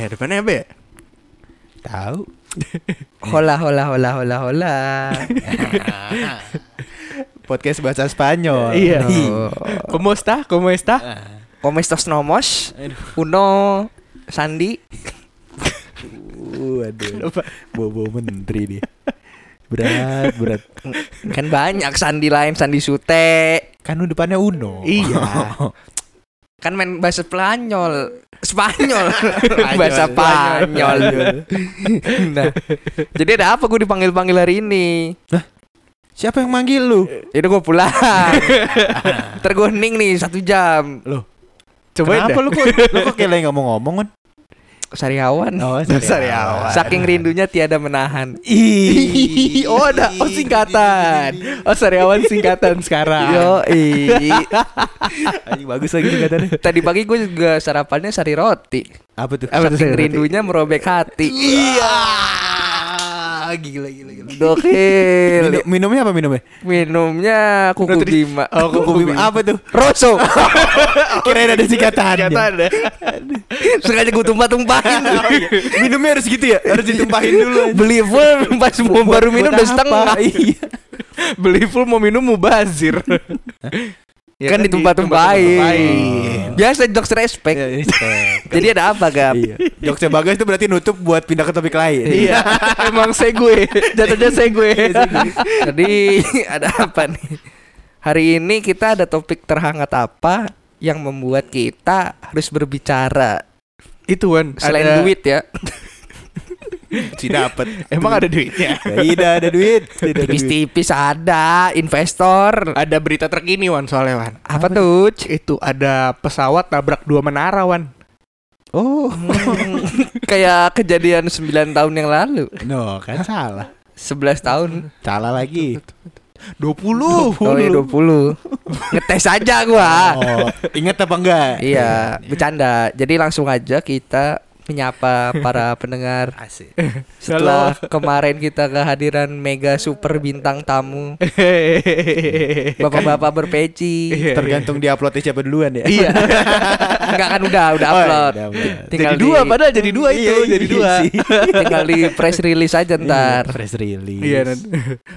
ya depannya apa ya? Tahu. Hola hola hola hola hola. Podcast bahasa Spanyol. Iya. Como está? Como está? Como estos nomos? Uno Sandi. Waduh. Bobo menteri dia. Berat, berat. Kan banyak Sandi lain, Sandi Sute. Kan depannya Uno. Iya. Kan main bahasa Spanyol. Spanyol. bahasa Spanyol. nah. Jadi ada apa gue dipanggil-panggil hari ini? Siapa yang manggil lu? Itu gue pulang. Ntar nih satu jam. Loh, Coba kenapa lu kok lu kok kayak lagi ngomong-ngomong kan? Sariawan. Oh, Sariawan. Saking rindunya tiada menahan. Ih. oh ada, oh singkatan. Oh sariawan singkatan sekarang. Yo, Anjing bagus lagi katanya. Tadi pagi gue juga sarapannya sari roti. Apa tuh? Apa tuh, Saking rindunya merobek hati. Iya. Gila gila gila. Dokil. Minum, minumnya apa minumnya? Minumnya kuku Nutri- bima. Oh, kuku bima. Apa tuh? Rosso. Kirain ada singkatannya. Singkatan. Sengaja gue tumpah-tumpahin. Minumnya harus gitu ya? Harus ditumpahin dulu. Beli full pas mau baru minum udah setengah. Iya. Beli full mau minum mubazir. Ya kan ditumpah-tumpahin. ditumpah-tumpahin. Biasa jokes respect. Iya, respect. Jadi ada apa, Gap? Iya. Jokesnya bagus itu berarti nutup buat pindah ke topik lain. Iya, emang segue. Jatuhnya segue. Jadi ada apa nih? Hari ini kita ada topik terhangat apa yang membuat kita harus berbicara Itu kan selain ada- duit ya. Si dapat. Emang ada duitnya. Tidak ada duit. Tidak ada duit. Tipis-tipis ada investor. Ada berita terkini Wan soalnya Wan. Apa tuh? Itu ada pesawat nabrak dua menara Wan. Oh. Kayak kejadian 9 tahun yang lalu. No, kan salah. 11 tahun. Salah lagi. 20. Oh iya 20. Ngetes aja gua. Oh, ingat apa enggak? Iya, bercanda. Jadi langsung aja kita menyapa para pendengar Asik. setelah kemarin kita kehadiran mega super bintang tamu bapak-bapak berpeci. Tergantung di uploadnya siapa duluan ya. Iya. Enggak kan udah udah Oh, upload. iya, udah, udah. Tinggal jadi dua di- padahal jadi dua itu, Iya, jadi iya dua. sih. tinggal di press release aja ntar. Iya, press release. Iya nanti.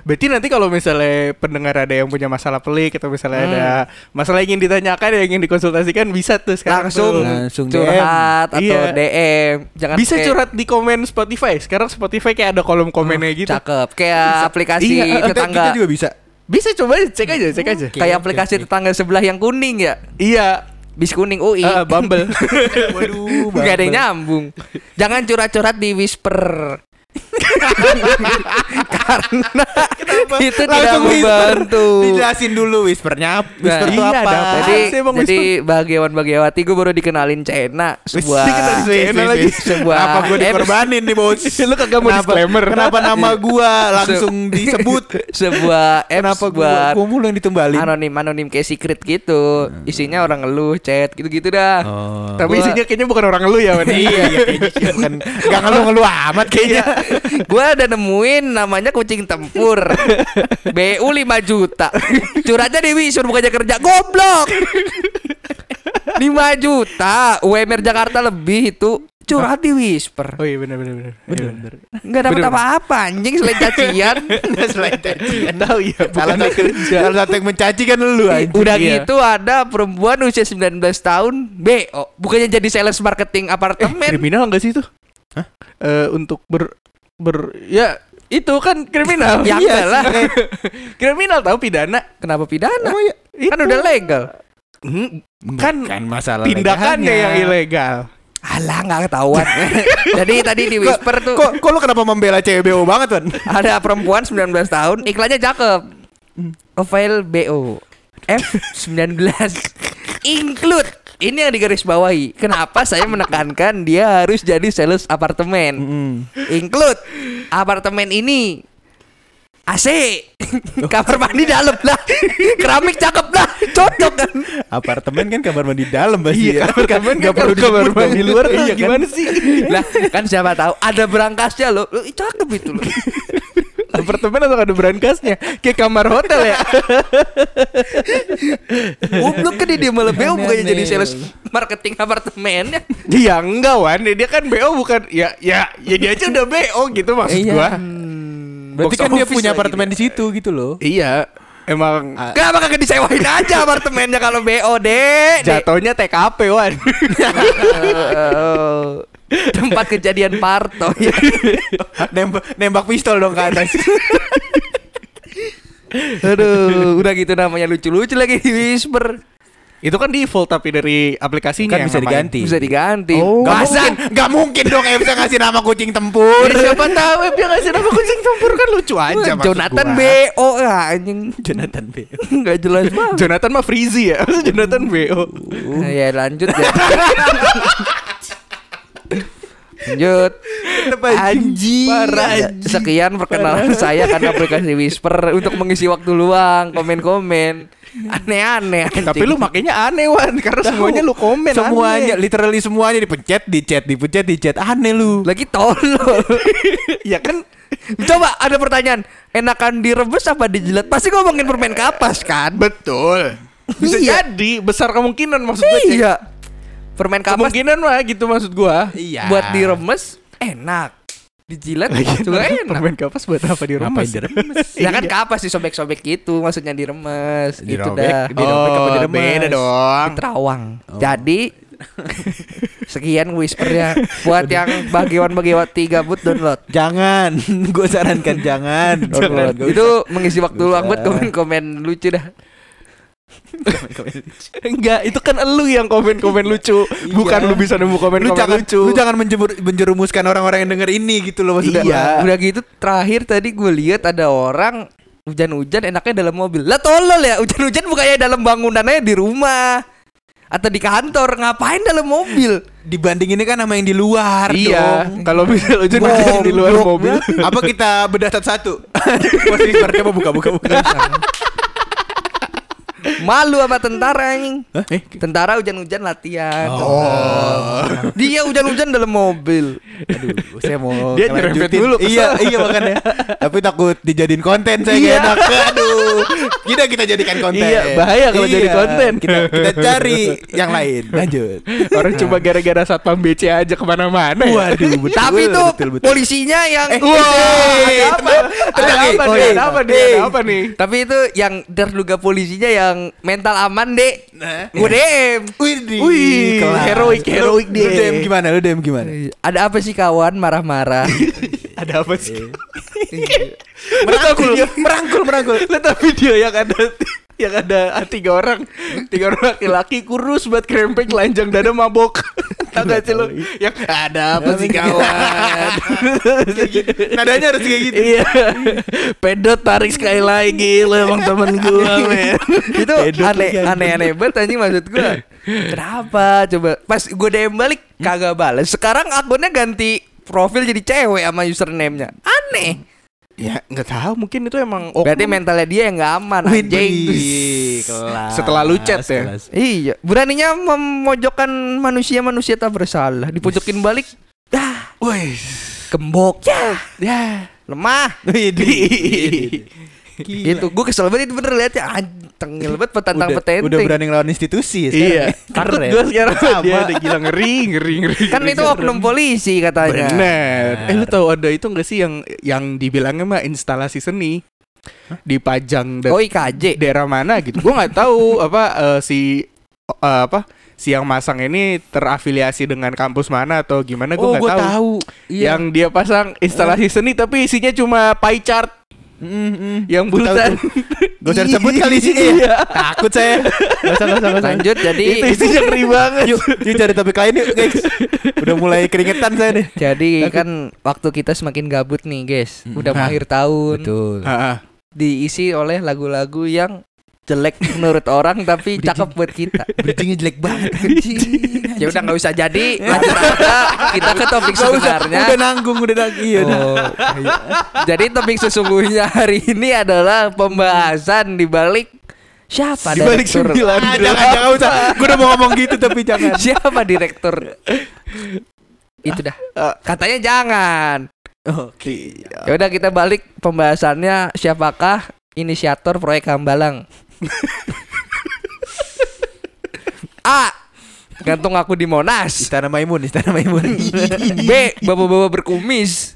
Berarti nanti kalau misalnya pendengar ada yang punya masalah pelik atau misalnya Hmm. ada masalah yang ingin ditanyakan yang ingin dikonsultasikan bisa tuh sekarang Langsung tuh. Langsung curhat atau Iya. DM. Jangan bisa kayak- curhat di komen Spotify. Sekarang Spotify kayak ada kolom komennya gitu. Cakep. Kayak aplikasi Iya, tetangga. kita juga bisa. Bisa coba cek aja, cek aja. Kayak aplikasi tetangga sebelah yang kuning ya. Iya, Bis kuning UI. ah, Bumble. Waduh, Gak ada yang nyambung. Jangan curhat-curhat di whisper. Karena itu tidak Langsung whisper. membantu. Dijelasin dulu whispernya. Whisper Nah, itu iya, apa? Jadi, jadi bahagiawan bahagiawati gue baru dikenalin Cena sebuah Cena lagi. sebuah Apa gue dikorbanin nih bos? Lu kagak mau Kenapa- disclaimer. Kenapa nama gua langsung disebut? sebuah apps Kenapa gua, buat gua mulu yang ditumbalin? anonim anonim kayak secret gitu. Isinya orang ngeluh, chat gitu-gitu dah. Oh. Tapi isinya kayaknya bukan orang lu ya, iya, iya kayaknya bukan Gak ngeluh-ngeluh amat kayaknya gue ada nemuin namanya kucing tempur. BU 5 juta. Curhatnya Dewi suruh bukannya kerja. Goblok! 5 juta. UMR Jakarta lebih itu. Curhat di whisper. Oh iya benar benar benar. Iya, benar. nggak dapat Bener. apa-apa anjing selain cacian. Selain cacian. Tahu ya, Salah bukan satu, salah satu yang mencaci kan lu anjing. udah Iya. gitu ada perempuan usia 19 tahun BO bukannya jadi sales marketing Eh, apartemen kriminal enggak sih itu? Hah? Eh, untuk ber ber ya itu kan kriminal. Ya Iya lah. kriminal tahu pidana. kenapa pidana Oh iya kan udah legal Hmm, kan Bukan masalah tindakannya legalnya. yang ilegal. Alah nggak ketahuan Jadi tadi di whisper tuh Kok, kok lu kenapa membela cewek BO banget Wan? Ada perempuan 19 tahun Iklannya cakep Profile BO F19 Include Ini yang digaris bawahi Kenapa saya menekankan Dia harus jadi sales apartemen? Include Apartemen ini. AC Kamar mandi dalam lah. Keramik cakep lah. Cocok kan? Apartemen kan kamar mandi dalam pasti Iya, ya. kamar Nggak perlu kamar mandi luar Iya kan? gimana sih? Lah kan siapa tahu Ada berangkasnya loh. Loh, Cakep itu loh apartemen atau ada brankasnya kayak kamar hotel ya Goblok kan dia malah BO bukannya jadi sales marketing apartemennya. Iya enggak Wan Dia kan BO bukan Ya ya ya dia aja udah BO gitu maksud Iya. gua Berarti Box kan dia punya apartemen di situ gitu loh. Iya Emang Kenapa kagak disewain aja apartemennya kalau BO, Dek? Dek. jatuhnya TKP Wan Oh, tempat kejadian Parto ya. nembak nembak pistol dong ke atas. Aduh, udah gitu namanya lucu-lucu lagi di Whisper. Itu kan default tapi dari aplikasinya Kan yang bisa namain. diganti. Bisa diganti. Oh. Gak Masa mungkin, gak mungkin dong Em bisa ngasih nama kucing tempur. Ya, siapa tahu Web yang ngasih nama kucing tempur kan lucu aja Jonathan. BO ya anjing. Jonathan B. Enggak jelas banget. Jonathan mah Freezy ya Jonathan BO Nah, ya lanjut ya. Lanjut. Anjing. Ya, Sekian perkenalan saya kan aplikasi Whisper untuk mengisi waktu luang, komen-komen. Aneh-aneh. Tapi lu makanya aneh Wan Karena semuanya lu komen Semuanya, aneh. literally semuanya dipencet, dicet, dipencet, dicet. Aneh lu. lagi tolol. Ya kan Coba ada pertanyaan, enakan direbus apa dijilat? Pasti ngomongin permen kapas kan? Betul Bisa Iya. jadi Besar kemungkinan maksud gue Cek. Iya. Permen kapas Kemungkinan mah gitu maksud gua Iya. buat diremes enak. Dijilat juga enak. Permen kapas buat apa di rumah? Ngapain diremes? Ya kan kapas disobek-sobek gitu, maksudnya diremes. Gitu dah. Dirobek, dirobek apa Oh, diremes? beda dong. Di terawang. Jadi sekian whispernya buat yang bagiwan-bagiwati gabut download. Jangan, gue sarankan jangan. Download. Gak Itu mengisi waktu luang buat komen-komen lucu dah. Enggak, itu kan elu yang komen-komen lucu. Bukan lu bisa nemu Lu komen-komen jangan, lucu. lu jangan menjemur- menjerumuskan orang-orang yang denger ini gitu loh maksudnya. Iya. Udah gitu terakhir tadi gue lihat ada orang hujan-hujan enaknya dalam mobil. Lah tolol ya, hujan-hujan bukannya dalam bangunannya di rumah atau di kantor, ngapain dalam mobil? Dibanding ini kan sama yang di luar Iya, dong. kalau bisa hujan hujan di luar mobil. Apa kita bedah satu-satu? Posisi coba buka buka buka. Malu sama tentara anjing. Hah? Eh? Tentara hujan-hujan latihan. Oh. Dia hujan-hujan dalam mobil. Aduh, saya mau Dia nyerempet dulu. Iya, iya makanya. Tapi takut dijadiin konten saya Iya. enak. Aduh. Kita kita jadikan konten. Iya, bahaya kalau jadi konten. Kita, kita cari yang lain. Lanjut. Orang cuma gara-gara satpam BC aja ke mana-mana. ya. Waduh, betul. Tapi tuh betul, betul. polisinya yang Wah, ada apa? Tenang, Ada eh. apa Oh, nih? iya. Ada apa nih? Eh. Ada apa nih? Tapi itu yang terduga polisinya yang mental aman, Dek. Nah. Gue DM. Wih, Wih, kelas. heroik, heroik Lu- dia. Lu DM gimana? Lu DM gimana? Ada apa sih kawan marah-marah? Ada apa sih? Merangkul, merangkul, merangkul. Lo tau video yang ada yang ada ah, tiga orang. Tiga orang laki-laki kurus buat krempeng telanjang dada mabok. Tau gak sih lo yang ada apa sih kawan? Nadanya harus kayak gitu. iya. Pedot tarik sekali lagi lo emang temen gua men. Itu aneh aneh aneh banget anjing maksud gue kenapa? Coba pas gue DM balik kagak balas sekarang akunnya ganti profil jadi cewek sama username-nya. Aneh ya nggak tahu mungkin itu emang oknum. berarti mentalnya dia yang nggak aman anjing. Wih, kelas. Setelah lu chat ya? kelas. iya beraninya memojokkan manusia manusia tak bersalah. Dipojokin balik dah. Wih, gembok. Ya. Ya lemah Widih. gitu gue kesel banget itu bener liatnya tengil banget petantang udah, petenteng udah berani ngelawan institusi ya Iya, takut Keren. gue sekarang Sama. dia udah gila ngeri, ngeri, ngeri. kan ngeri, itu oknum polisi katanya Bener. Eh lu tahu ada itu enggak sih yang yang dibilangnya mah instalasi seni dipajang da- oh IKJ daerah mana gitu. Gua nggak tahu apa eh, si eh, apa si yang masang ini terafiliasi dengan kampus mana atau gimana Oh, gua nggak gue tahu. tahu. Iya. Yang dia pasang instalasi seni tapi isinya cuma pie chart Mm, mm. yang buletan. Gak usah disebut kali sih Iya. Takut saya. Gak usah, gak usah, lanjut jadi itu isinya ngeri banget. Yuk, yuk cari topik lain yuk guys. Udah mulai keringetan saya nih. Jadi kan waktu kita semakin gabut nih guys Udah mau Ah, akhir tahun Betul. Ah, ah. Diisi oleh lagu-lagu yang jelek menurut orang tapi cakep buat kita Bridgingnya jelek banget anjing. Ya udah nggak usah jadi lanjut aja kita ke topik sebenarnya Udah nanggung, udah nanggung. Iya. Oh, iya. Jadi topik sesungguhnya hari ini adalah pembahasan di balik siapa Di balik sembilan Ah, jangan, jangan usah. Gue udah mau ngomong gitu tapi jangan. siapa direktur itu dah Ah. katanya jangan Oke. Ya udah kita balik pembahasannya siapakah inisiator proyek Hambalang? A. Gantung aku di Monas. Istana Maimun, Istana Maimun. B. Bawa-bawa berkumis.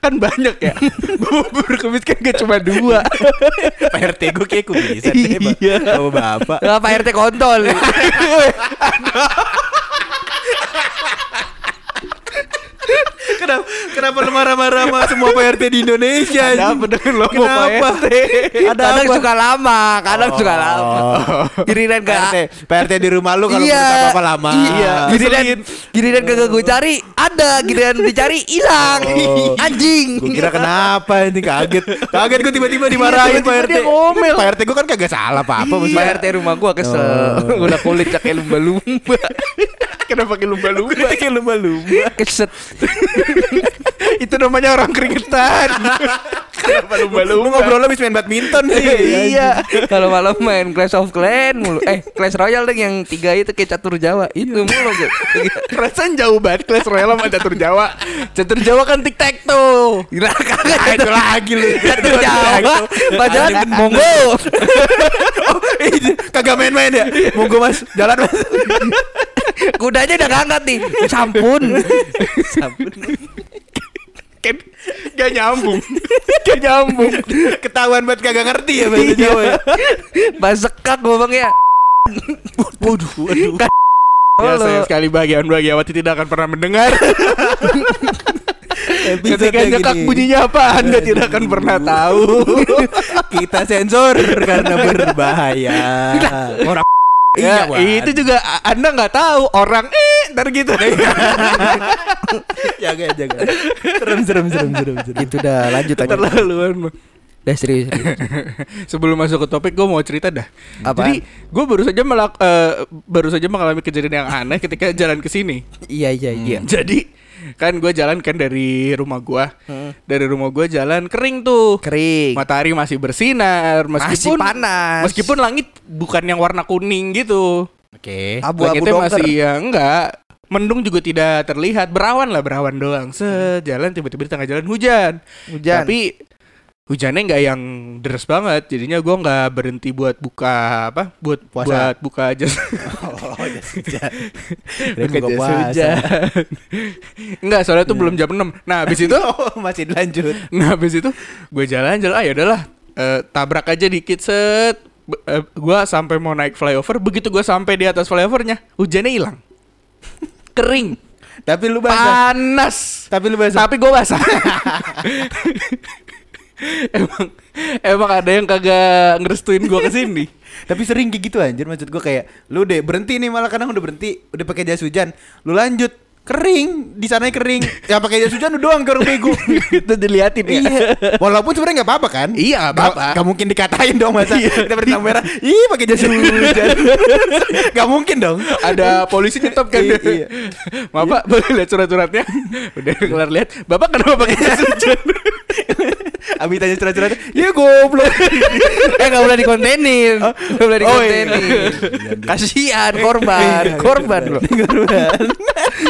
Kan banyak ya. Berkumis kan gak cuma dua. Pak RT gue kayak gue bisa deh, Pak. Iya. Bapak bapak. Ah, Pak RT kontol. Kenapa kenapa lu marah-marah sama semua Pak RT di Indonesia? Ada apa dengan logo Kenapa? Pak RT? Ada kadang apa? suka lama, kadang suka lama. Giliran gak Pak RT di rumah lu kalau Iya. apa-apa lama. Iya. Giliran giliran kagak gue cari, ada. Giliran dicari hilang. Oh. Anjing. Gue kira kenapa ini kaget. Kaget gue tiba-tiba dimarahin Pak tiba-tiba RT. dia ngomel. Pak RT gue kan kagak salah apa-apa Pak maksudnya. RT rumah gua kesel. Oh. Udah kulit kayak lumba-lumba. Kenapa pakai lumba-lumba? Kayak lumba-lumba. Keset. Itu namanya orang keringetan. Kenapa Lu lumba-lumba? ngobrol habis main badminton sih. Iya. Kalau malam main Clash of Clan mulu. Eh, Clash Royale deh yang tiga itu kayak catur Jawa. Itu mulu gue. Perasaan jauh banget Clash Royale sama Catur Jawa. Catur Jawa kan tic tac toe. Gila kagak itu lagi lu. catur Jawa. Padahal monggo. Itu Kagak main-main ya. Monggo Mas, jalan Mas. Kudanya udah ngangkat nih. Sampun. Sampun. Kan gak nyambung. Gak nyambung. Ketahuan banget kagak ngerti ya bahasa Jawa ya. Basekak ngomongnya. Waduh, waduh. Ya Halo. sayang sekali bagian bagiawati tidak akan pernah mendengar. Ketika nyekak gini. bunyinya apa Anda tidak akan pernah tahu. Kita sensor karena berbahaya. Orang Ya, Wan. itu juga Anda nggak tahu orang eh ntar gitu. jaga jaga. Serem serem serem serem serem. Itu udah lanjut aja. Terlaluan. Udah serius. serius. Sebelum masuk ke topik gue mau cerita dah. Apaan? Jadi gue baru saja melak eh, baru saja mengalami kejadian yang aneh ketika jalan ke sini. Iya iya iya. Jadi kan gue jalan kan dari rumah gue, Hmm. dari rumah gue jalan kering tuh. Kering. Matahari masih bersinar Masih meskipun panas. Meskipun langit bukan yang warna kuning gitu. Oke. Abu-abu Langitnya masih ya enggak. Mendung juga tidak terlihat, berawan lah berawan doang. Sejalan tiba-tiba di tengah jalan hujan. Hujan. Tapi hujannya nggak yang deras banget, jadinya gua nggak berhenti buat buka apa? Buat Puasa. buat buka aja. Oh, buka jas hujan. Enggak, soalnya itu belum jam 6 Nah, habis itu Oh, masih lanjut. Nah habis itu gue jalan-jalan ah ya udahlah eh, tabrak aja dikit set B- eh, gue sampai mau naik flyover begitu gue sampai di atas flyovernya hujannya hilang kering Tapi lu basah. panas Tapi lu basah. tapi gue basah emang emang ada yang kagak ngerestuin gue ke sini Tapi sering kayak gitu anjir. Maksud gua kayak lu deh berhenti nih malah kadang udah berhenti udah pakai jas hujan. Lu lanjut kering. Di sana kering. Yang pakai jas hujan doang ke orang bego. Itu diliatin ya. Iya. Walaupun sebenarnya nggak apa-apa kan? Iya, nggak apa-apa. Nggak- mungkin dikatain dong masa Iya. kita bertang merah. Ih pakai jas hujan. Nggak mungkin dong. Ada polisi nyetop kan? Iya, iya. Bapak boleh lihat surat-suratnya? Udah kelar lihat. Bapak kenapa pakai jas hujan? Abi tanya curhat-curhat ya goblok. Eh nggak boleh dikontenin. Nggak boleh Oh, iya. dikontenin. Kasihan korban, Iya, korban loh. korban.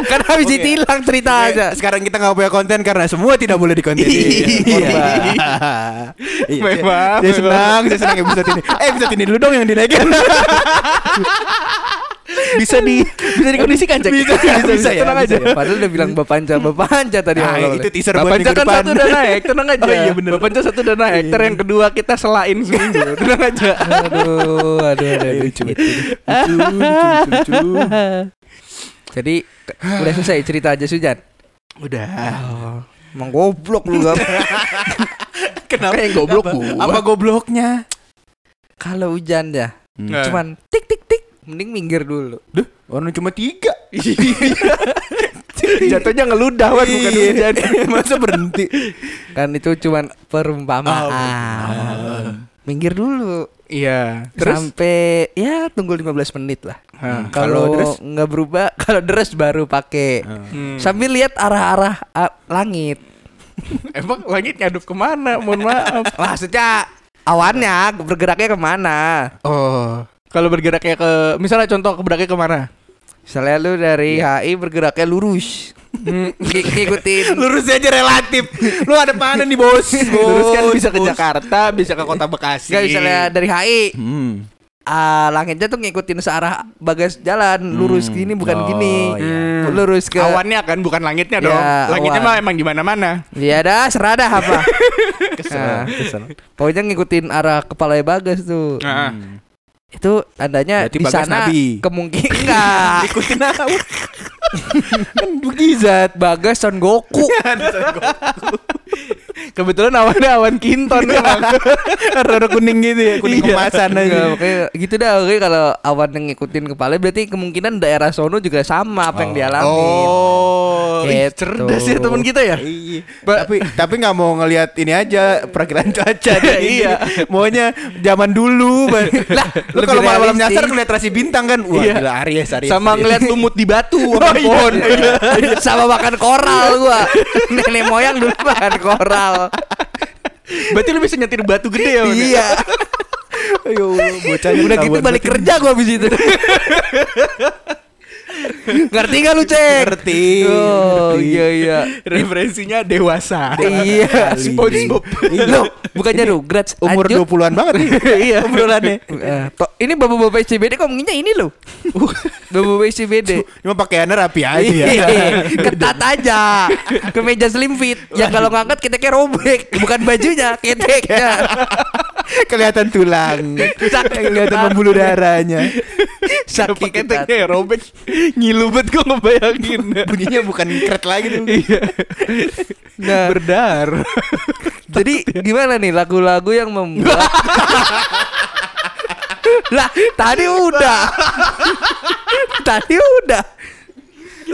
Kan habis ditilang cerita aja. sekarang kita nggak punya konten karena semua tidak boleh dikonten Iya. Iya, Memang, saya senang saya senang episode ini. Eh episode ini dulu dong yang dinaikin. Bisa di Bisa dikondisikan cek Bisa, bisa ya, Tenang bisa aja. ya. Padahal udah bilang Bapanca, Bapanca tadi Ah, awal-awal. itu teaser Bapak minggu kan depan. satu udah naik Tenang aja. Oh, iya, bener. Bapak satu udah naik Ter yang kedua kita selain seminggu Tenang aja. Aduh, aduh, aduh. lucu lucu lucu lucu Jadi udah selesai cerita aja Sujan. Udah Oh, emang goblok lu gak? kenapa yang goblok apa, gua. apa gobloknya Kalau hujan ya, Nah. cuman tik tik tik, mending minggir dulu. Duh, orang cuma tiga Jatuhnya ngeludah Wan Bukan Iya. hujan masa berhenti Kan itu cuman perumpamaan. minggir dulu. Iya Terus Sampai ya tunggu 15 menit lah. Hah, Kalau deres? nggak berubah, kalau deres baru pakai. hmm. Sambil lihat arah-arah ah, langit. Emang langit ngadep ke mana Mohon maaf Maksudnya awannya bergeraknya ke mana? Oh Kalau bergeraknya ke Misalnya contoh bergeraknya ke mana Misalnya lu dari HI bergeraknya lurus. Ng- ngikutin Lurus aja relatif. Lu ada mana nih, Bos? Terus kan Bos, bisa ke bos. Jakarta, bisa ke kota Bekasi. Gak misalnya dari HI Hmm. Ah, langitnya tuh ngikutin searah bagas jalan lurus gini bukan Oh, gini iya. lurus ke awannya kan bukan langitnya Ya, dong. Langitnya awan. mah emang di mana-mana. ya dah serah dah apa Kesel, Nah. kesel. pokoknya ngikutin arah kepala bagas tuh Nah, Hmm. itu tandanya di Bagas sana Nabi. kemungkinan enggak Ikutin apa? kan mukjizat. bagas Son Goku kebetulan awannya awan kinton memang. Rada kuning gitu ya, kuning Iya. kemasan aja. Enggak, makanya gitu dah oke kalau awan yang ngikutin kepala berarti kemungkinan daerah sono juga sama apa yang dialami Oh, ih, Gitu. cerdas ya teman kita ya. Iya. tapi tapi nggak mau ngelihat ini aja perakilan cuaca deh. Iya. Maunya zaman dulu. Lah, lu kalau malam-malam nyasar ngeliat rasi bintang kan. Wah, Iya. gila Aries, Aries. Sama ngeliat lumut di batu Oh, iya. Pohon. sama makan koral gua. Nenek moyang dulu makan koral. Berarti lu bisa nyetir batu gede ya? Iya. Ayo, bocahnya udah gitu balik kerja gua habis itu ngerti gak lu cek Ngerti, oh ngerti. iya iya Referensinya dewasa. iya SpongeBob. Lo bukannya Rugrats Umur Lanjut. 20-an banget nih. Iya. Obrolannya. To- ini bapak-bapak SCBD kok ngomongnya ini loh Bapak-bapak SCBD Cuma pakaiannya rapi aja ya. Iya, ketat aja ke meja slim fit yang kalau ngangkat kita kayak robek bukan bajunya keteknya Kelihatan tulang. Kelihatan pembuluh darahnya. ketat teknya ya robek Ngilu banget gue ngebayangin. Bunyinya bukan kret lagi tuh. Iya. Nah. Berdar. Jadi gimana nih lagu-lagu yang membuat lah tadi udah. Tadi udah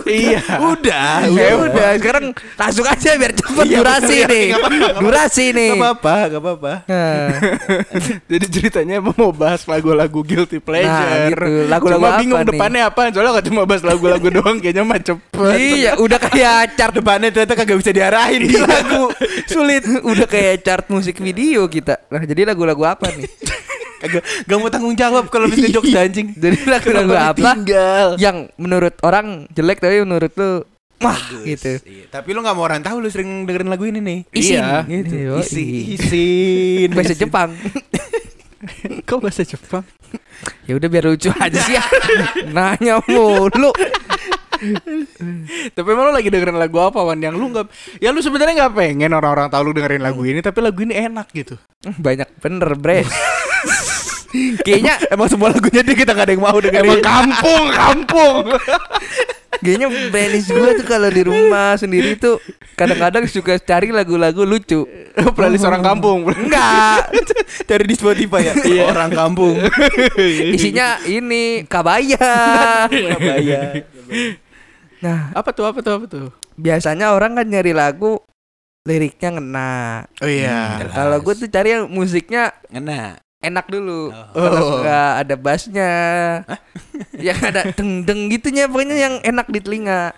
Iya. Udah, ya udah sekarang langsung aja biar cepet Iya, durasi bener, nih. Nggak apa-apa. durasi nih. Gak apa-apa, gak apa-apa. Nah, Jadi ceritanya emang mau bahas lagu-lagu guilty pleasure. Nah, gitu. Lagu-lagu apa bingung nih? depannya apa? Soalnya gak cuma bahas lagu-lagu doang Kayaknya mah cepet. Iya udah kayak chart Depannya ternyata kagak bisa diarahin di lagu. sulit. Udah kayak chart musik video kita. Nah jadi lagu-lagu apa nih Kagak gak mau tanggung jawab kalau bisa jokes anjing. jadi lagu-lagu Kenapa apa? ditinggal? yang menurut orang jelek tapi menurut lu wah gitu. Iya, Tapi lu gak mau orang tahu lu sering dengerin lagu ini nih. isin. Iya, gitu. Isi, Yoi. isin. bahasa Jepang. Kok bahasa Jepang? ya udah biar lucu aja sih ya. Nanya mulu. Tapi emang lu lagi dengerin lagu apa Wan? Yang lu gak Ya lu sebenarnya gak pengen orang-orang tahu lu dengerin lagu ini Tapi lagu ini enak gitu. Banyak bener bre kayaknya Emang semua lagunya dia kita gak ada yang mau dengerin. Emang kampung, kampung kayaknya playlist gue tuh kalau di rumah sendiri tuh kadang-kadang suka cari lagu-lagu lucu Playlist orang kampung enggak Cari di Spotify ya. Orang kampung. isinya ini kabaya Kabaya. nah Apa tuh, apa tuh, apa tuh biasanya orang kan nyari lagu liriknya ngena Oh iya Jelas. kalau gue tuh cari yang musiknya Ngena. Enak dulu. Oh. kalau Oh. ada bassnya. Yang ada deng deng gitunya pokoknya yang enak di telinga.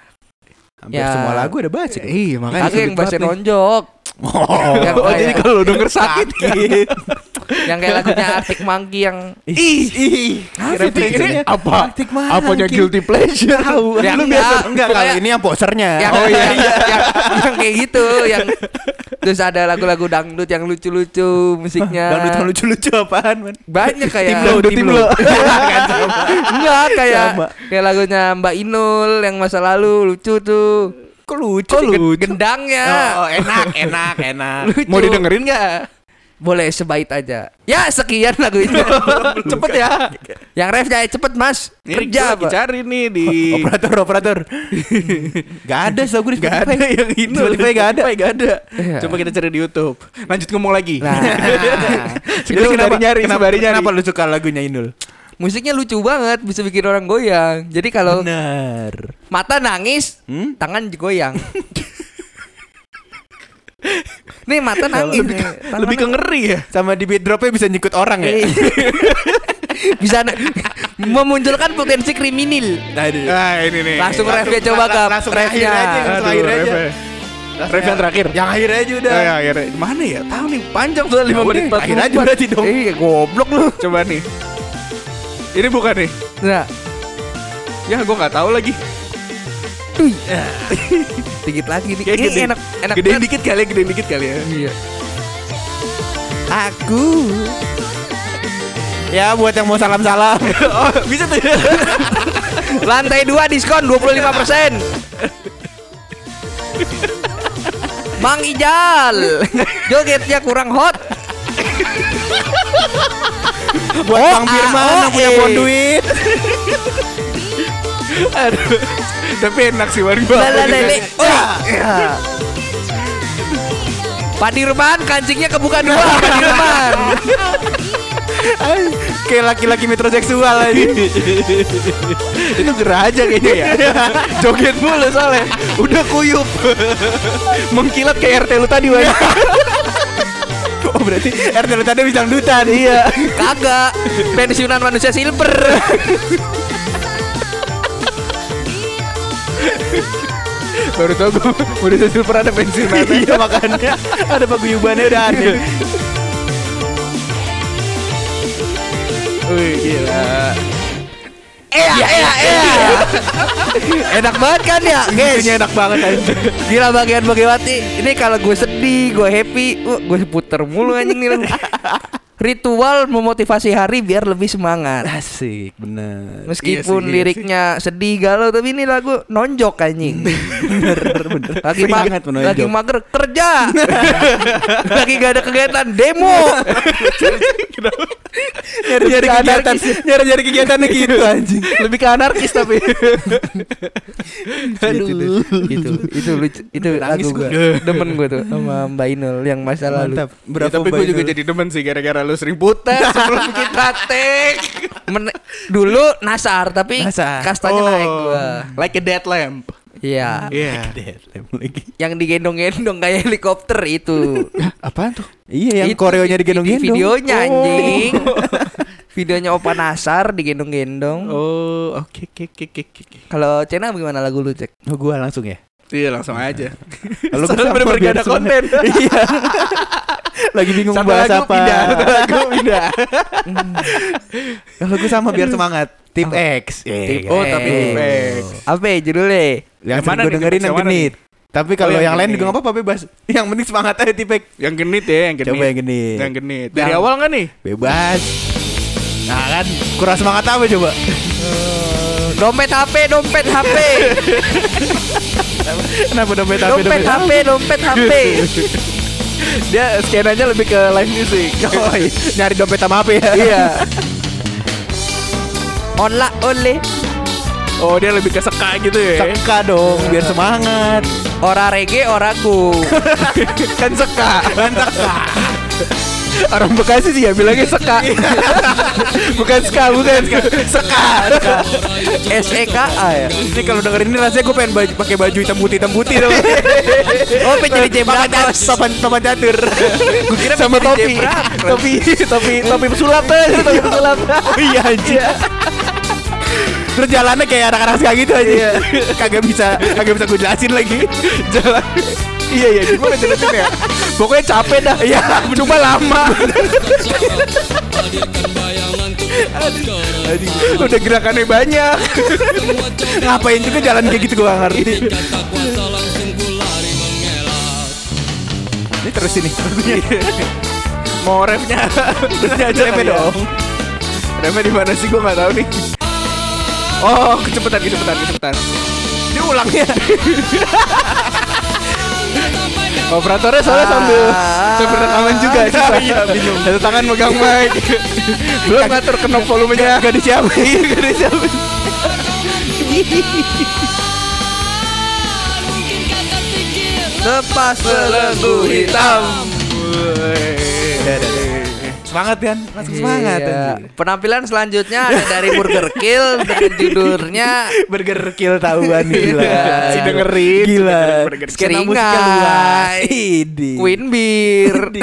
Hampir Ya. semua lagu ada bass ya. Iya makanya Kagak yang bassnya nonjok. Oh, Yang Oh kayak- jadi kalau denger sakit yang kayak lagunya Arctic Monkey yang Ih, ih. Kira Ini apa? Arctic Monkey. Apanya guilty pleasure? Tahu. Ya, lu enggak. biasa enggak Pokoknya- ini yang posernya. yang, oh iya. yang, yang, yang kayak gitu yang terus ada lagu-lagu dangdut yang lucu-lucu musiknya Dangdut yang lucu-lucu apaan, man? banyak kayak Tim lo, Dangdut tim lo. enggak kayak Sama. kayak lagunya Mbak Inul yang masa lalu lucu tuh Kok lucu? Kok lucu? Gendangnya Oh, enak, enak, enak. lucu. Mau didengerin gak? Boleh sebait aja. Ya sekian lagu itu. Cepet ya yang refnya cepet mas. Ini Kerja apa? cari nih di Operator, operator. gak ada lagu di Gak Spotify. ada yang ini Spotify gak ada. Spotify gak ada Iya. Coba kita cari di Youtube Lanjut ngomong lagi Nah, kenapa, nyari kenapa, nyari kenapa lu suka lagunya Inul? musiknya lucu banget, bisa bikin orang goyang. Jadi kalau mata nangis, Hmm? tangan goyang. Nih mata nangis nih. tangan- Lebih ke ngeri ya Sama di beat dropnya bisa nyikut orang ya? Iya. bisa memunculkan potensi kriminal. Aduh. Nah ini nih Langsung Langsung- refnya coba langsung refnya. akhir akhir aja. ref Ref yang terakhir Yang akhir aja udah. Ya, akhirnya. Mana ya? Tahu nih panjang soal 5 Ya menit udah, 40 akhir aja berarti dong. Iya, goblok lu. Coba nih. Ini bukan nih. Nah, Ya, gua nggak tahu lagi. Duh. Dikit lagi nih. Ini gede, enak enak gedein banget. dikit kali ya, gedein dikit kali ya. Iya. Aku Ya buat yang mau salam-salam. oh, bisa tuh. lantai 2 diskon 25%. Mang Ijal. Jogetnya kurang hot. buat Oh, Bang Firman ah, yang punya bon duit. Aduh. Tapi enak sih warga. Lalalele. Oh. Ya. Padirman kancingnya kebuka dua Padirman. Kayak laki-laki metroseksual aja. Itu gerah aja kayaknya ya. Joget mulu soalnya. Udah kuyup. Mengkilat kayak RT lu tadi, Wan. oh berarti RT lu tadi bisa dutan. Iya. Kagak. Pensiunan manusia silver. Baru tau gue udah silver ada pensiun iya makanya ada paguyubannya udah aneh. Wih gila. Iya, iya, iya. Enak banget kan ya, guys? Itunya enak banget aja. Gila bagian Bagiwati. Ini kalau gue sedih, gue happy, uh, gue puter mulu anjing nih. Ritual memotivasi hari biar lebih semangat. Asik, bener. Meskipun Iya sih, iya liriknya sedih galau tapi ini lagu nonjok anjing. bener, bener. Lagi banget menonjol. lagi mager kerja. lagi gak ada kegiatan demo. nyari-nyari kegiatan, nyari-nyari kegiatannya gitu anjing. Lebih ke anarkis tapi. Aduh, itu itu lucu itu Nangis lagu gue gua. demen gue tuh sama Mbak Inul yang masa lalu. Mantap. Ya, Berapa tapi gue juga jadi demen sih gara-gara lu sering putar sebelum kita take. Men- dulu nasar tapi Nasar. kastanya naik gua. Like a dead lamp. Iya. Deadlamp lagi. Yang digendong-gendong kayak helikopter itu. Apaan tuh? Iya, yang Itu koreonya di- digendong-gendong. di Videonya Oh. anjing. Videonya Opa Nasar digendong-gendong. Oh, oke oke oke oke. oke. Kalau Cena gimana lagu lu, Cek? Oh, gua langsung ya. Iya langsung aja. Kalau Soalnya bener-bener gak ada konten. Iya. Lagi bingung Satu bahas lagu apa. pindah, satu lagu pindah. Kalau gue sama biar semangat. Tip X. Tip Oh, X. tapi X. Apa ya judulnya? Yang mana gue dengerin Tip yang genit. Tapi kalau Oh, yang yang lain juga gak apa-apa bebas. Yang penting semangat aja Tip X. Yang genit ya, yang genit. Coba yang genit. Yang genit. Dari Yang- awal nggak nih? Bebas. Nah kan kurang semangat apa coba? Dompet HP, dompet HP. Kenapa dompet HP dompet HP, dompet HP. Dia skenanya lebih ke live music. Oh, iya. nyari dompet sama HP ya. iya. Onla oleh. Oh, dia lebih ke seka gitu ya. Seka dong, biar semangat. Ora reggae, ora go. kan seka. Kan seka. Orang Bekasi sih ya bilangnya seka. bukan ska, bukan ska. Seka. S E K A ya. Ini kalau dengerin ini rasanya gue pengen baju, pakai baju hitam putih hitam putih dong. Oh, pengen jadi Jebrakos. cat- papan papan catur. Gue kira sama topi. topi, topi, topi pesulap topi pesulap. Oh iya anjir. Terus jalannya kayak anak-anak ska gitu aja. Kagak bisa, kagak bisa gue jelasin lagi. Jalan. Iya iya, gimana jelasin ya? Pokoknya capek dah. Iya, cuma lama. Udah gerakannya banyak. Ngapain juga jalan kayak gitu gue gak ngerti. Ini terus ini. Mau refnya, refnya aja ya. dong. Refnya di mana sih? Gue nggak tahu nih. Oh, kecepatan, kecepatan, kecepatan. Ini ulangnya. Operatornya soalnya sambil sambil rekaman juga. Ah, iya, bingung. Satu tangan megang mic. Belum ngatur knop volumenya. Gak disiapin. Gak disiapin. Lepas belenggu hitam. Semangat kan? Langsung semangat Iya. anjir. Penampilan selanjutnya ada dari Burger Kill dengan judulnya Burger kill tahuan gila. Si dengerin, Gila. Skena musiknya luas. Queen Beer. Di,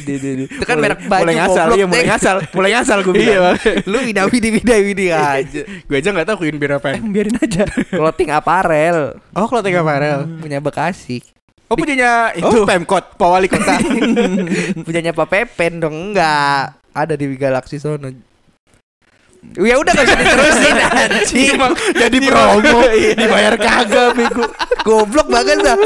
di, di, di. Itu kan merek baju, Mulai ngasal, iya mulai ngasal, mulai ngasal gue Iya, bilang. Bang. Lu widah widi widah widi aja. Gue aja nggak tahu Queen Beer apa. Eh, biarin aja. Clothing apparel Oh, kalau tiga Farel. punya Bekasi. Oh, punyanya itu. Oh, Pemkot. Pak Wali Kota. Punyanya Pak Pepen dong enggak. Ada di Galaxy sono. Ya udah gak usah diterusin anjing. Jadi promo dibayar kagak bego. Goblok banget dah.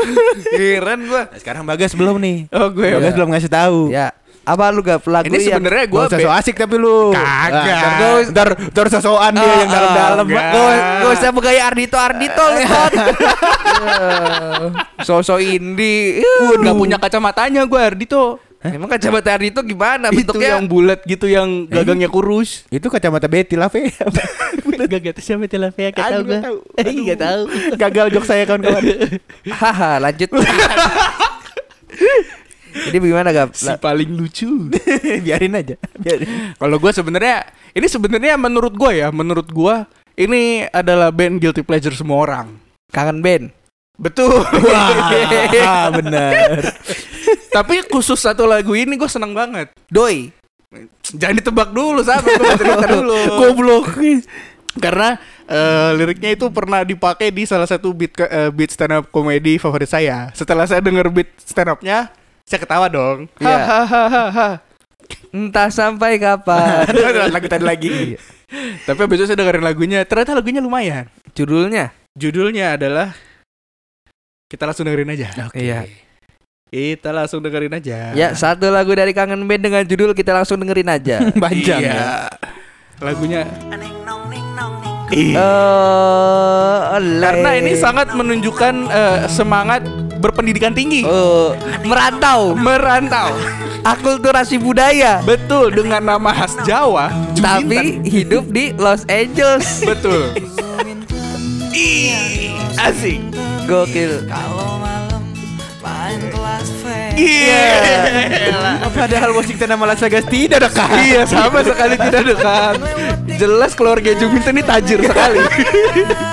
Heran gua. Nah, sekarang Bagas belum nih. Oh, gue Bagas ya. belum ngasih tahu. Ya, apa lu gak lagu Ini yang sebenarnya gue Gua usah so asik tapi lu. Kagak. Ah, ntar- Ntar sosokan dia yang dalam-dalam. enggak. Pak. Gue gue usah bergaya Ardito Ardito lu. Sosok indie. nggak punya kacamatanya gue Ardito. Emang kacamata Ardito gimana Itu bentuknya? yang bulat gitu yang gagangnya kurus. Itu kacamata Betty lah, Fe. Gagak siapa telepon Aduh, nggak tahu. Enggak tahu. Gagal jok saya kawan-kawan. Haha, lanjut. Jadi bagaimana gak? Si paling lucu. Biarin aja. Biarin. Kalau gue sebenarnya ini sebenarnya menurut gue ya, menurut gue ini adalah band guilty pleasure semua orang. Kangen band. Betul. Wah, benar. Tapi khusus satu lagu ini gue seneng banget. Doi. Jangan ditebak dulu, sahabat. Gue cerita dulu. Goblok. Karena eh, liriknya itu pernah dipakai di salah satu beat eh, beat stand up komedi favorit saya. Setelah saya denger beat stand upnya, saya ketawa dong. Iya. Hahaha. Entah sampai kapan. Lagu tadi lagi. Tapi abis itu saya dengerin lagunya, ternyata lagunya lumayan. Judulnya? Judulnya adalah kita langsung dengerin aja. Iya. Kita langsung dengerin aja. Ya, satu lagu dari Kangen Band dengan judul kita langsung dengerin aja. Panjang Iya. ya. Lagunya Oh, karena ini sangat menunjukkan eh, semangat berpendidikan tinggi. Oh, merantau, Merantau. akulturasi budaya, Betul dengan nama khas Jawa, Juminten. tapi hidup di Los Angeles. betul. Ih, asik. Gokil. Iya. Padahal Washington sama Las Vegas tidak dekat. Iya, sama sekali tidak dekat. Jelas keluarga Juminten ini tajir sekali.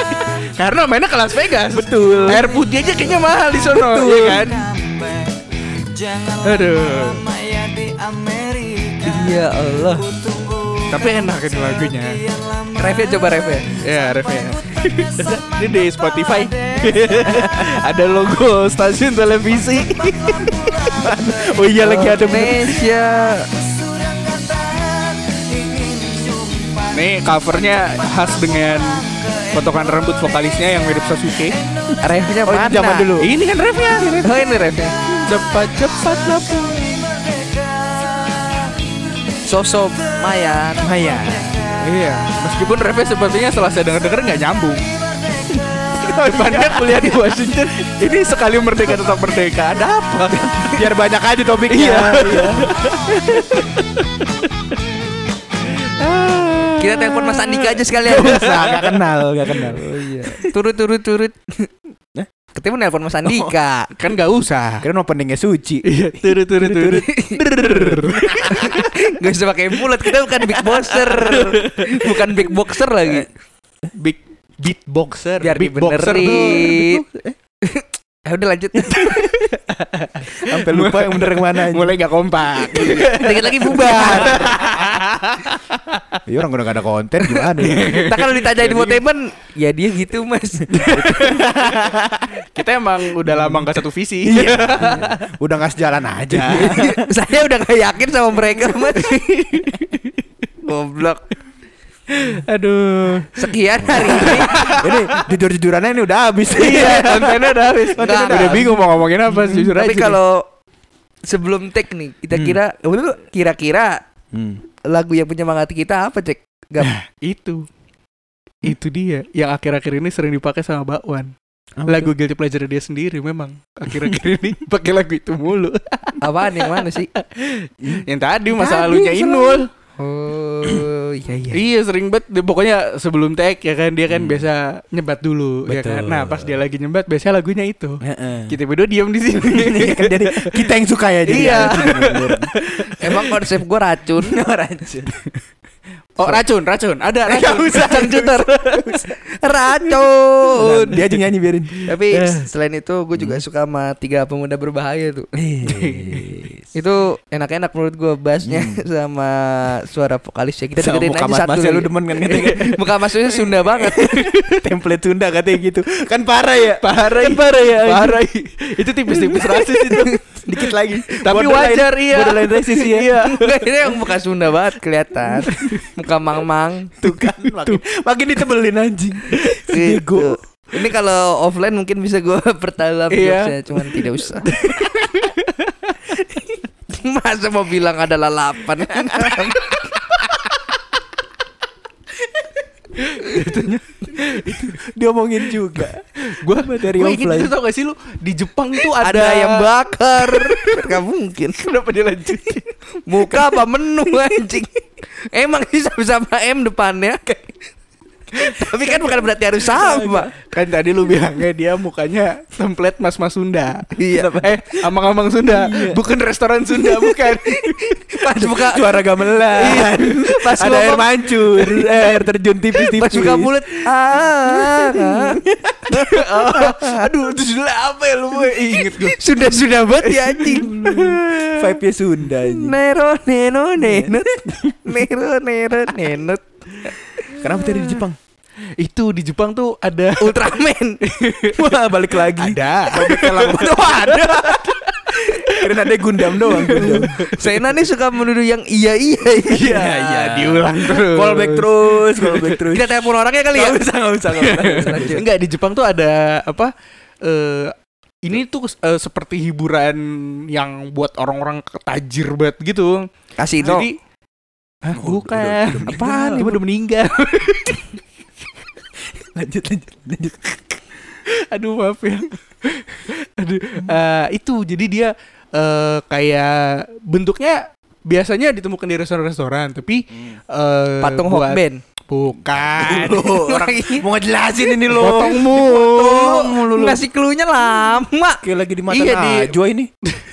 Karena mainnya ke Las Vegas. Betul. Air putih aja kayaknya mahal di sono, Betul. ya kan? Aduh. Ya Allah. Tapi enak ini lagunya. Refnya coba refnya. Ya, refnya. Ini di Spotify. ada logo stasiun televisi. Oh iya lagi ada. Indonesia. Nih covernya khas dengan potongan rambut vokalisnya yang mirip Sasuke. Refnya Oh, mana? ini zaman dulu. Ini kan refnya. Oh ini refnya. Cepat-cepat lah. Sosok Mayan. Maya. Iya. Meskipun refnya sepertinya setelah saya denger-denger nggak nyambung. Depannya kuliah di Washington. Ini sekali merdeka tetap merdeka. Ada apa? Biar banyak aja topiknya. Iya. Kita telepon Mas Andika aja sekalian. Nah, gak kenal, gak kenal. Oh iya. Turut turut turut. Ketemu nelpon Mas Andika. Kan nggak usah. Kira openingnya suci. Iya, turut turut turut. Gak usah pakai mulut kita bukan big boxer. Bukan big boxer lagi. Big beatboxer. Biar beatboxer dibenerin. Eh udah lanjut. Sampai lupa yang bener yang mana. anjing. Mulai nggak kompak. Dikit lagi bubar. Iya orang udah gak ada konten gimana? Nah kalau ditanyain entertainment, ya dia gitu mas. Kita emang udah lama nggak satu visi. udah gak sejalan aja. Saya udah gak yakin sama mereka mas. Goblok. Aduh. Sekian hari ini. ini jujur-jujurannya ini udah habis. Iya, kontennya udah habis. Nggak, udah nggak. bingung mau ngomongin apa, jujur aja. Tapi kalau sebelum take nih, kita kira, kira-kira Hmm. lagu yang penyemangat kita apa cek? Gap. itu itu dia yang akhir-akhir ini sering dipakai sama Bakwan. Apa Lagu guilty pleasure dia sendiri memang akhir-akhir ini pakai lagu itu mulu. Apaan yang mana sih? yang tadi masa lalunya selalu. Inul. Oh iya iya. Iya sering banget Dia- pokoknya sebelum tag ya kan dia kan biasa nyebat dulu ya kan. Nah, pas dia lagi nyebat biasanya lagunya itu. Heeh. Kita berdua diam di sini. Kan jadi kita yang suka ya jadi. Iya. Emang konsep gue racun. Racun. Oh, racun, racun. Ada Nggak racun. usah. Racun cuter. racun. Dia aja nyanyi biarin. Tapi selain itu gue juga suka sama tiga pemuda berbahaya tuh. Itu enak-enak menurut gue bassnya sama suara vokalisnya. Kita Sama dengerin aja mas satu mas ya lu demen kan katanya. Muka masnya Sunda banget. Template Sunda katanya gitu. Kan parah ya. Parah. Kan parah ya. Parah. itu tipis-tipis rasis itu. Dikit lagi. Tapi Borderline- wajar iya. Borderline ya. Iya. Enggak, ini yang muka Sunda banget kelihatan. Muka mang-mang. Tuh kan makin, makin ditebelin anjing. Gitu. Ini kalau offline mungkin bisa gue perdalam Iya. cuman tidak usah. Masa mau bilang ada lalapan? Diomongin juga. Gua Materi gua offline. itu tau gak sih lu di Jepang tuh ada, ada yang bakar. Gak mungkin. Kenapa dilanjutin? Muka apa menu anjing? Emang sih sama-sama M depannya. Tapi kan bukan berarti harus sama. Kan tadi lu bilangnya dia mukanya template mas-mas Sunda. Iya. Eh, amang-amang Sunda, bukan restoran Sunda, bukan. Pas buka Suara gamelan. Pas ada air mancur, eh, air terjun tipis-tipis. pas buka mulut ah, ah. Aduh, itu sudah apa ya lu boy? Ingat gue. sudah banget ya anjing. Vibe-nya Sunda anjing. Nero neno nenut Nero nero nenut Kenapa tadi di Jepang? Itu di Jepang tuh ada Ultraman Wah, balik lagi. ada. Lambat. Oh, ada. Kirain ada Gundam doang. Gundam. Sena nih suka menuduh yang iya iya Iya, iya, diulang terus. Callback terus, callback terus. Kita telepon orangnya kali ya Gak usah, gak usah, gak usah. Enggak di Jepang tuh ada apa? Eh ini tuh eh, seperti hiburan yang buat orang-orang tajir banget gitu. Kasino Jadi Hah, Oh, bukan. udah- udah Apaan? Dia udah meninggal. Lanjut, lanjut, lanjut. Aduh maaf ya. Aduh. eh, itu jadi dia eh kayak bentuknya biasanya ditemukan di restoran-restoran, tapi eh Patung buat- Hokben Bukan. Aduh, orang mau ngejelasin ini loh. Potongmu. mulu lu. Ngasih cluenya lama Kayak lagi di mata Iya, di- Najwa ini.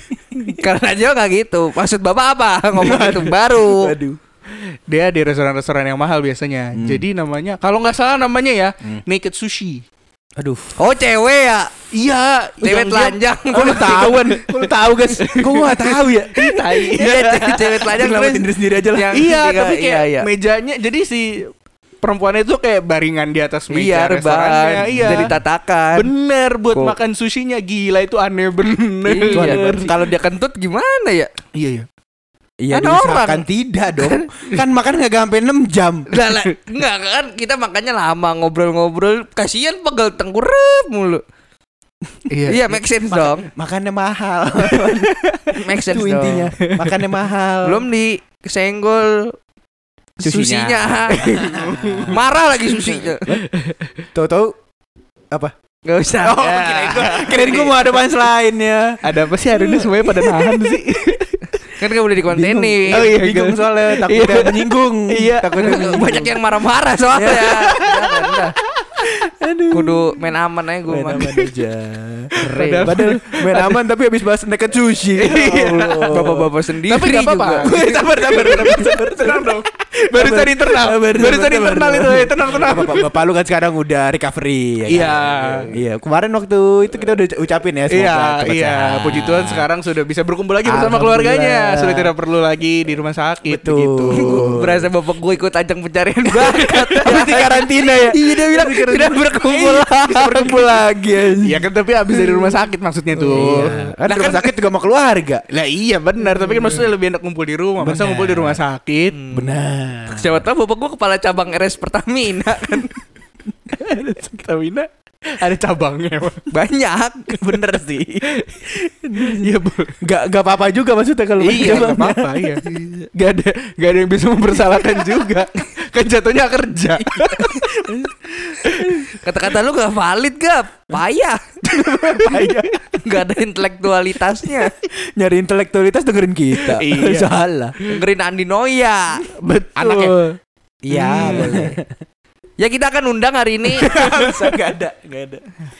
Karena aja nggak gitu Maksud bapak apa Ngomong itu baru Aduh. Dia di restoran-restoran yang mahal biasanya. Hmm. Jadi namanya kalau nggak salah namanya ya Naked Sushi. Aduh. Oh cewek ya Iya, Cewek telanjang Kok lu tahu? Kok lu tahu, guys? Kok gua gak tahu ya? Iya cewek- cewek telanjang terus diri sendiri aja lah. yang- Iya, Iya, tapi kayak iya, iya. mejanya jadi si perempuannya itu kayak baringan di atas meja Iya restorannya. Iya. Jadi tatakan Bener buat Kok- makan sushinya gila itu aneh bener. Iya, kalau dia kentut gimana ya? Iya iya. Iya, Kan diusahakan orang. tidak dong. kan makan gak sampai 6 jam. Lah, lah, enggak kan kita makanya lama ngobrol-ngobrol kasihan pegel tengkurap mulu. Iya, make sense dong. Makannya mahal. Make sense Itu dong. intinya. Makannya mahal. Belum disenggol Susinya. susinya. Marah lagi susinya. Tahu-tahu apa? Gak usah. Oh, kirain gua, kirain gua mau ada punchline ya. Ada apa sih hari ini semuanya pada nahan sih? Kan gak boleh dikontenin. Oh, iya. bingung soalnya takutnya menyinggung. Iya. takutnya menyinggung. Banyak yang marah-marah soalnya. Jangan dah. Kudu main aman aja gue main aman aja. Keren. Padahal- Padahal main aman tapi habis bahas naked sushi. Ya Allah. Bapak-bapak sendiri Tapi gak apa-apa. sabar sabar sabar tenang dong. Barusan internal. Sabar, Barusan sabar, internal itu. eh, Tenang tenang. Bapak, bapak lu kan sekarang udah recovery ya kan? Iya. Iya, kemarin waktu itu kita udah ucapin ya Iya, iya. Puji Tuhan sekarang sudah bisa berkumpul lagi bersama keluarganya. Sudah tidak perlu lagi di rumah sakit Betul. begitu. Berasa bapak gue ikut ajang pencarian bakat. Habis di karantina ya. Iya dia bilang sudah berkumpul Bisa berkumpul lagi. Iya kan tapi habis dari rumah sakit maksudnya tuh. Iya. Kan di rumah sakit juga sama keluarga. Lah iya benar, tapi kan maksudnya lebih enak kumpul di rumah. Masa ngumpul di rumah sakit? Benar. Siapa tahu bapak gue kepala cabang RS Pertamina kan Pertamina ada cabangnya. Bang. banyak. Bener sih. Iya, Bu. Gak gak apa-apa juga maksudnya kalau Iya, coba. gak apa-apa, iya. Gak ada gak ada yang bisa mempersalahkan juga. Kan jatuhnya kerja. Kata-kata lu gak valid gap Payah Gak ada intelektualitasnya Nyari intelektualitas dengerin kita. Iya. Salah. Dengerin Andi Noya Betul. Anaknya. Iya boleh Ya kita akan undang hari ini Bisa gak ada, gak ada.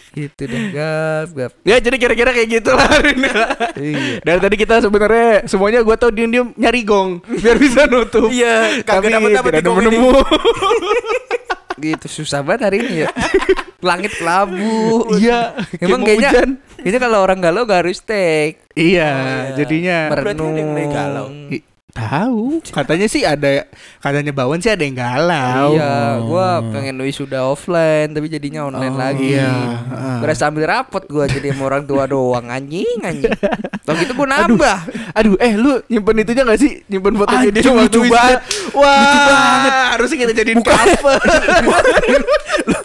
Gitu deh Gap gap Ya jadi kira-kira kayak gitu lah hari ini. Iya Dari tadi kita sebenarnya semuanya gue tau diem-diem nyari gong biar bisa nutup. Iya, kagak tidak di gong nemu-nemu. Gitu susah banget hari ini ya Langit kelabu Iya. Emang kayaknya hujan. Kayaknya kalau orang galau gak harus take Iya, iya. jadinya Berarti ada yang Merenung galau. I- Tahu. Katanya sih ada katanya Bawan sih ada yang galau. Iya, gua pengen wisuda offline tapi jadinya online Oh, lagi. iya. Berasa ambil rapot gua jadi sama orang tua doang anjing anjing. Tau gitu gua nambah. Aduh, eh lu nyimpen itunya gak sih? Nyimpen fotonya dia Anjing, waktu lucu banget. Wah, Lucu banget. Harusnya kita jadiin cover.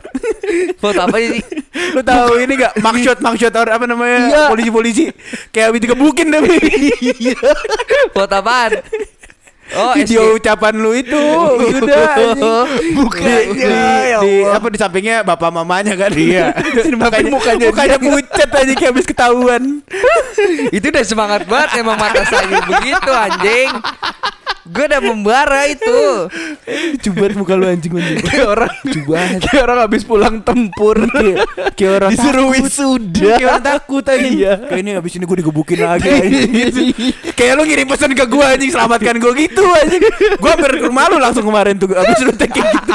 Foto apa sih? Lu tahu ini gak Mugshot or apa namanya Iya. Polisi-polisi Kayak habis dikebukin tapi Foto apaan? Oh, Video SG. ucapan lu itu Udah anjing. Bukannya, di, ya di- apa di sampingnya bapak mamanya kan Iya. Tapi mukanya mukanya pucat aja kayak habis ketahuan Itu udah semangat banget emang mata saya begitu anjing. Gue udah membara itu. Coba muka lu anjing anjing kayak orang Coba kayak orang habis pulang tempur. Kayak orang Disuruh wisuda. Kayak orang takut anjing Iya. Kayak ini abis ini gue digebukin lagi. Kayak lu ngirim pesan ke gue anjing Selamatkan gue gitu anjing Gue hampir ke rumah lu langsung kemarin tuh Abis lu tag kayak gitu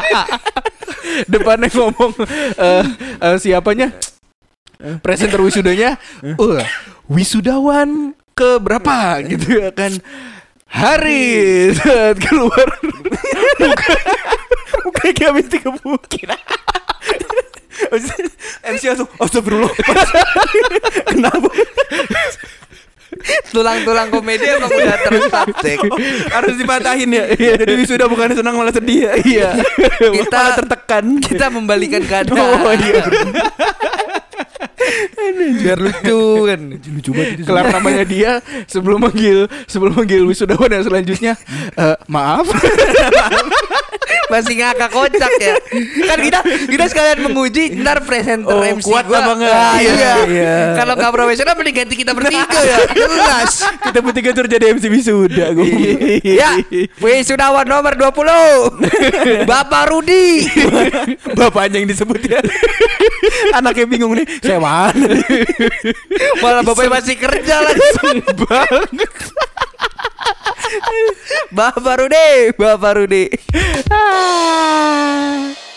Depannya ngomong eh eh, siapanya? Presenter wisudanya. Uh, wisudawan ke berapa gitu ya kan. Hari saat keluar muka kayak habis. Abis itu MC langsung Astagfirullah Kenapa Tulang-tulang komedi emang udah tersubjek. Harus dipatahin ya Jadi wisuda bukan senang malah sedih ya Iya. Kita Malah tertekan kita membalikan keadaan. Oh iya. Biar lucu kan. Lucu banget itu Kelar namanya dia sebelum manggil sebelum manggil wisudawan yang selanjutnya eh, maaf Masih ngakak kocak ya. Kan kita kita sekalian menguji ntar presenter Oh, MC kuat gua. apa enggak? Ah, iya. Iya, iya. Kalau nggak profesional mending ganti kita bertiga ya. Jelas. Kita bertiga tuh jadi MC wisuda gue Ya, wisudawan nomor 20 Bapak Rudi Bapaknya yang disebut ya Anaknya bingung nih Saya mana Malah bapaknya masih kerja lagi banget. Bapak Rudi Bapak Rudi Ah.